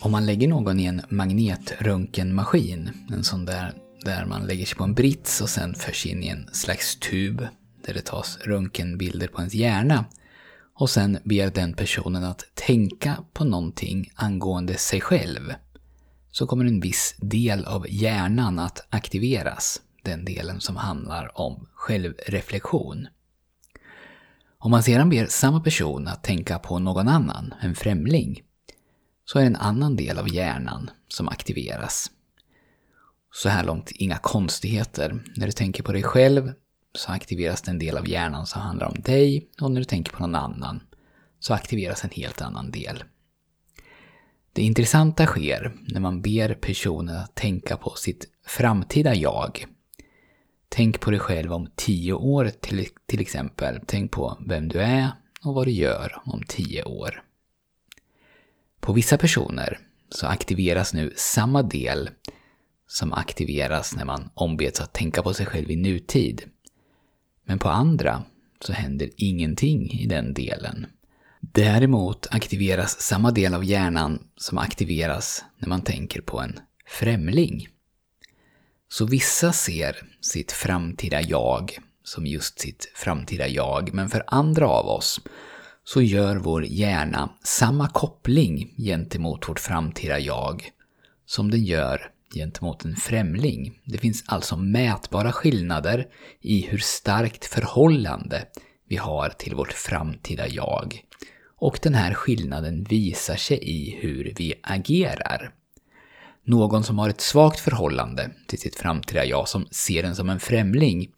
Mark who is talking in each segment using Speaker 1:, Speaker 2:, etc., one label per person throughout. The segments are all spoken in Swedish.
Speaker 1: Om man lägger någon i en magnetröntgenmaskin, en sån där där man lägger sig på en brits och sen förs in i en slags tub där det tas röntgenbilder på ens hjärna och sen ber den personen att tänka på någonting angående sig själv så kommer en viss del av hjärnan att aktiveras, den delen som handlar om självreflektion. Om man sedan ber samma person att tänka på någon annan, en främling, så är det en annan del av hjärnan som aktiveras. Så här långt inga konstigheter. När du tänker på dig själv så aktiveras den del av hjärnan som handlar om dig och när du tänker på någon annan så aktiveras en helt annan del. Det intressanta sker när man ber personen att tänka på sitt framtida jag. Tänk på dig själv om tio år till, till exempel. Tänk på vem du är och vad du gör om tio år. På vissa personer så aktiveras nu samma del som aktiveras när man ombeds att tänka på sig själv i nutid. Men på andra så händer ingenting i den delen. Däremot aktiveras samma del av hjärnan som aktiveras när man tänker på en främling. Så vissa ser sitt framtida jag som just sitt framtida jag, men för andra av oss så gör vår hjärna samma koppling gentemot vårt framtida jag som den gör gentemot en främling. Det finns alltså mätbara skillnader i hur starkt förhållande vi har till vårt framtida jag. Och den här skillnaden visar sig i hur vi agerar. Någon som har ett svagt förhållande till sitt framtida jag, som ser den som en främling,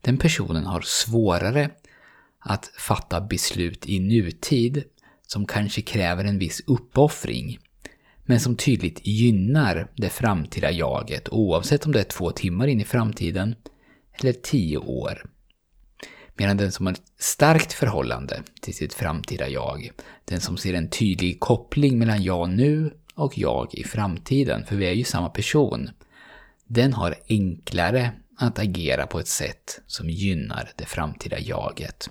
Speaker 1: den personen har svårare att fatta beslut i nutid som kanske kräver en viss uppoffring men som tydligt gynnar det framtida jaget oavsett om det är två timmar in i framtiden eller tio år. Medan den som har ett starkt förhållande till sitt framtida jag, den som ser en tydlig koppling mellan jag nu och jag i framtiden, för vi är ju samma person, den har enklare att agera på ett sätt som gynnar det framtida jaget.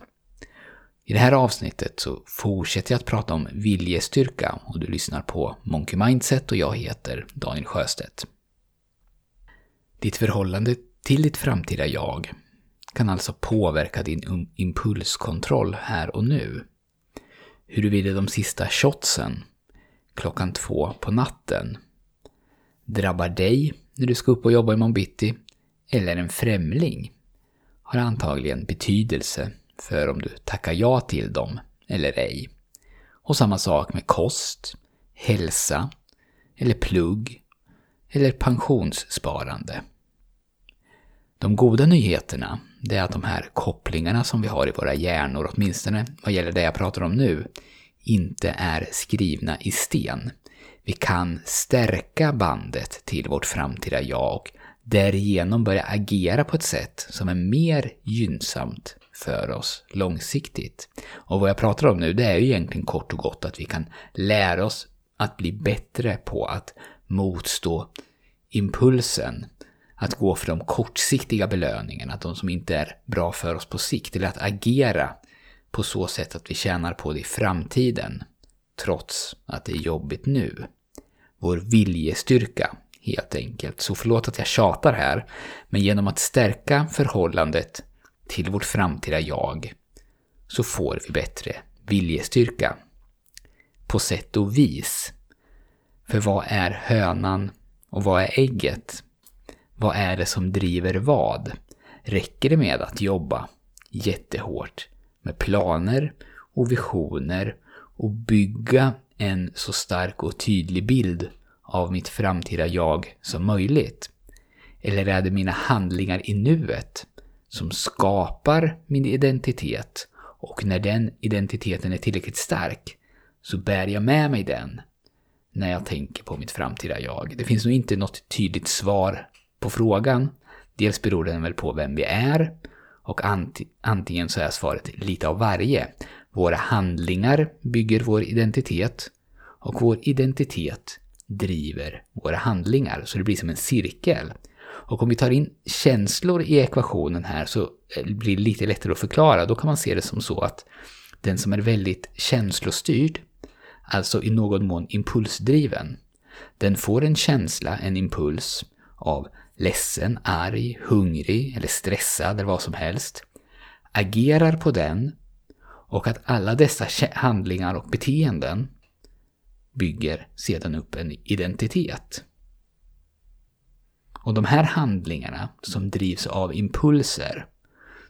Speaker 1: I det här avsnittet så fortsätter jag att prata om viljestyrka och du lyssnar på Monkey Mindset och jag heter Daniel Sjöstedt. Ditt förhållande till ditt framtida jag kan alltså påverka din impulskontroll här och nu. Huruvida de sista shotsen klockan två på natten drabbar dig när du ska upp och jobba imorgon bitti eller en främling har antagligen betydelse för om du tackar ja till dem eller ej. Och samma sak med kost, hälsa, eller plugg, eller pensionssparande. De goda nyheterna det är att de här kopplingarna som vi har i våra hjärnor, åtminstone vad gäller det jag pratar om nu, inte är skrivna i sten. Vi kan stärka bandet till vårt framtida jag och därigenom börja agera på ett sätt som är mer gynnsamt för oss långsiktigt. Och vad jag pratar om nu, det är ju egentligen kort och gott att vi kan lära oss att bli bättre på att motstå impulsen. Att gå för de kortsiktiga belöningarna, de som inte är bra för oss på sikt. Eller att agera på så sätt att vi tjänar på det i framtiden. Trots att det är jobbigt nu. Vår viljestyrka, helt enkelt. Så förlåt att jag tjatar här, men genom att stärka förhållandet till vårt framtida jag så får vi bättre viljestyrka. På sätt och vis. För vad är hönan och vad är ägget? Vad är det som driver vad? Räcker det med att jobba jättehårt med planer och visioner och bygga en så stark och tydlig bild av mitt framtida jag som möjligt? Eller är det mina handlingar i nuet som skapar min identitet och när den identiteten är tillräckligt stark så bär jag med mig den när jag tänker på mitt framtida jag. Det finns nog inte något tydligt svar på frågan. Dels beror den väl på vem vi är och antingen så är svaret lite av varje. Våra handlingar bygger vår identitet och vår identitet driver våra handlingar. Så det blir som en cirkel. Och om vi tar in känslor i ekvationen här så eh, blir det lite lättare att förklara. Då kan man se det som så att den som är väldigt känslostyrd, alltså i någon mån impulsdriven, Den får en känsla, en impuls av ledsen, arg, hungrig eller stressad eller vad som helst. Agerar på den och att alla dessa handlingar och beteenden bygger sedan upp en identitet. Och de här handlingarna som drivs av impulser,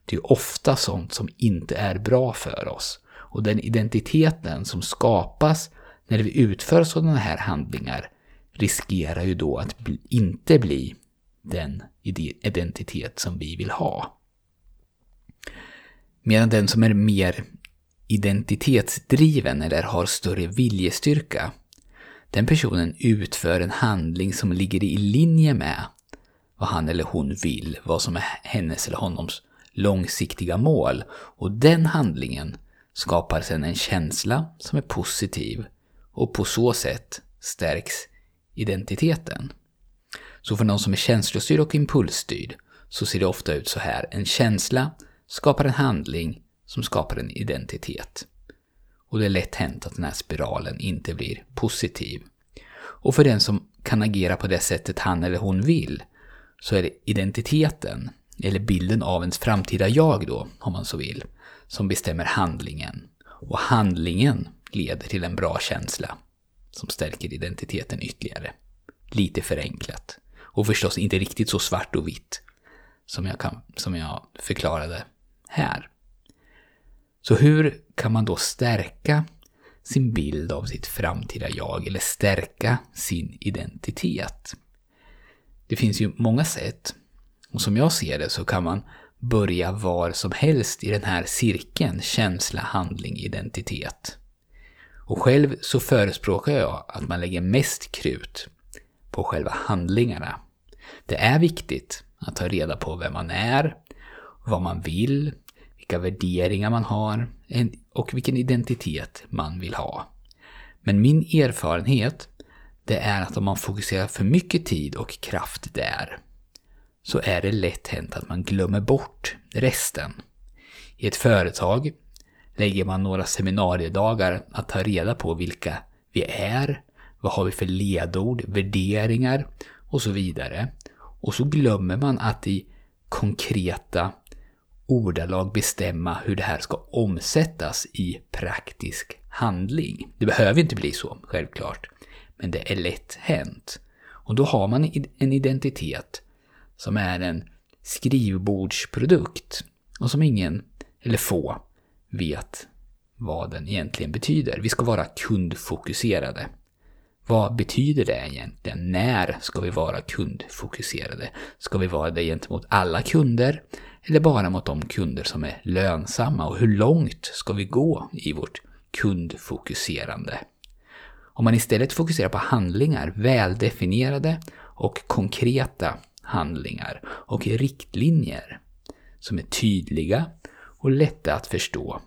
Speaker 1: det är ofta sånt som inte är bra för oss. Och den identiteten som skapas när vi utför sådana här handlingar riskerar ju då att bli, inte bli den identitet som vi vill ha. Medan den som är mer identitetsdriven eller har större viljestyrka, den personen utför en handling som ligger i linje med vad han eller hon vill, vad som är hennes eller honoms långsiktiga mål. Och den handlingen skapar sedan en känsla som är positiv och på så sätt stärks identiteten. Så för någon som är känslostyrd och impulsstyrd så ser det ofta ut så här. En känsla skapar en handling som skapar en identitet. Och det är lätt hänt att den här spiralen inte blir positiv. Och för den som kan agera på det sättet han eller hon vill så är det identiteten, eller bilden av ens framtida jag då, om man så vill, som bestämmer handlingen. Och handlingen leder till en bra känsla som stärker identiteten ytterligare. Lite förenklat. Och förstås inte riktigt så svart och vitt som jag, kan, som jag förklarade här. Så hur kan man då stärka sin bild av sitt framtida jag eller stärka sin identitet? Det finns ju många sätt. Och som jag ser det så kan man börja var som helst i den här cirkeln känsla, handling, identitet. Och själv så förespråkar jag att man lägger mest krut på själva handlingarna. Det är viktigt att ta reda på vem man är, vad man vill, vilka värderingar man har och vilken identitet man vill ha. Men min erfarenhet det är att om man fokuserar för mycket tid och kraft där så är det lätt hänt att man glömmer bort resten. I ett företag lägger man några seminariedagar att ta reda på vilka vi är, vad har vi för ledord, värderingar och så vidare. Och så glömmer man att i konkreta ordalag bestämma hur det här ska omsättas i praktisk handling. Det behöver inte bli så, självklart. Men det är lätt hänt. Och då har man en identitet som är en skrivbordsprodukt och som ingen, eller få, vet vad den egentligen betyder. Vi ska vara kundfokuserade. Vad betyder det egentligen? När ska vi vara kundfokuserade? Ska vi vara det gentemot alla kunder? Eller bara mot de kunder som är lönsamma? Och hur långt ska vi gå i vårt kundfokuserande? Om man istället fokuserar på handlingar, väldefinierade och konkreta handlingar och riktlinjer som är tydliga och lätta att förstå,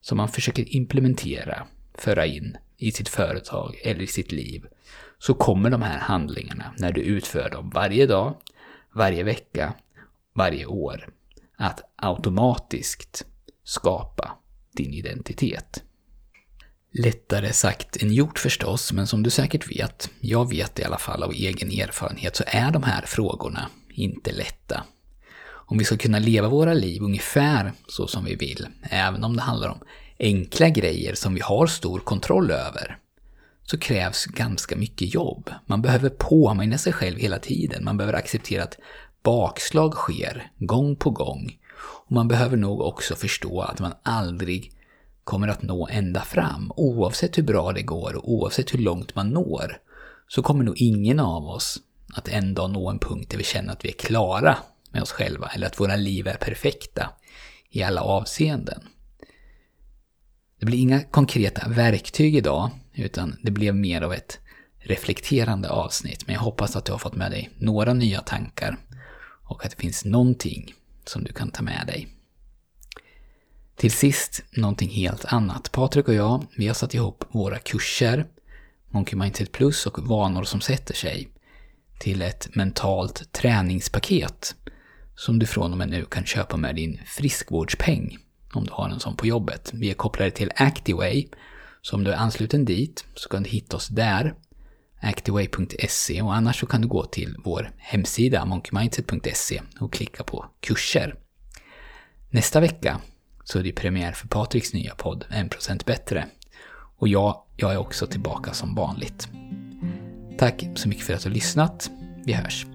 Speaker 1: som man försöker implementera, föra in i sitt företag eller i sitt liv, så kommer de här handlingarna, när du utför dem varje dag, varje vecka, varje år, att automatiskt skapa din identitet. Lättare sagt än gjort förstås, men som du säkert vet, jag vet i alla fall av egen erfarenhet, så är de här frågorna inte lätta. Om vi ska kunna leva våra liv ungefär så som vi vill, även om det handlar om enkla grejer som vi har stor kontroll över, så krävs ganska mycket jobb. Man behöver påminna sig själv hela tiden, man behöver acceptera att bakslag sker gång på gång. Och man behöver nog också förstå att man aldrig kommer att nå ända fram. Oavsett hur bra det går och oavsett hur långt man når så kommer nog ingen av oss att en dag nå en punkt där vi känner att vi är klara med oss själva eller att våra liv är perfekta i alla avseenden. Det blir inga konkreta verktyg idag utan det blev mer av ett reflekterande avsnitt men jag hoppas att du har fått med dig några nya tankar och att det finns någonting som du kan ta med dig. Till sist någonting helt annat. Patrik och jag, vi har satt ihop våra kurser, Monkey Mindset Plus och Vanor som sätter sig, till ett mentalt träningspaket som du från och med nu kan köpa med din friskvårdspeng om du har en sån på jobbet. Vi är kopplade till ActiWay, så om du är ansluten dit så kan du hitta oss där. activeway.se och annars så kan du gå till vår hemsida monkeymindset.se och klicka på kurser. Nästa vecka så är det premiär för Patriks nya podd 1% bättre. Och jag, jag är också tillbaka som vanligt. Tack så mycket för att du har lyssnat. Vi hörs.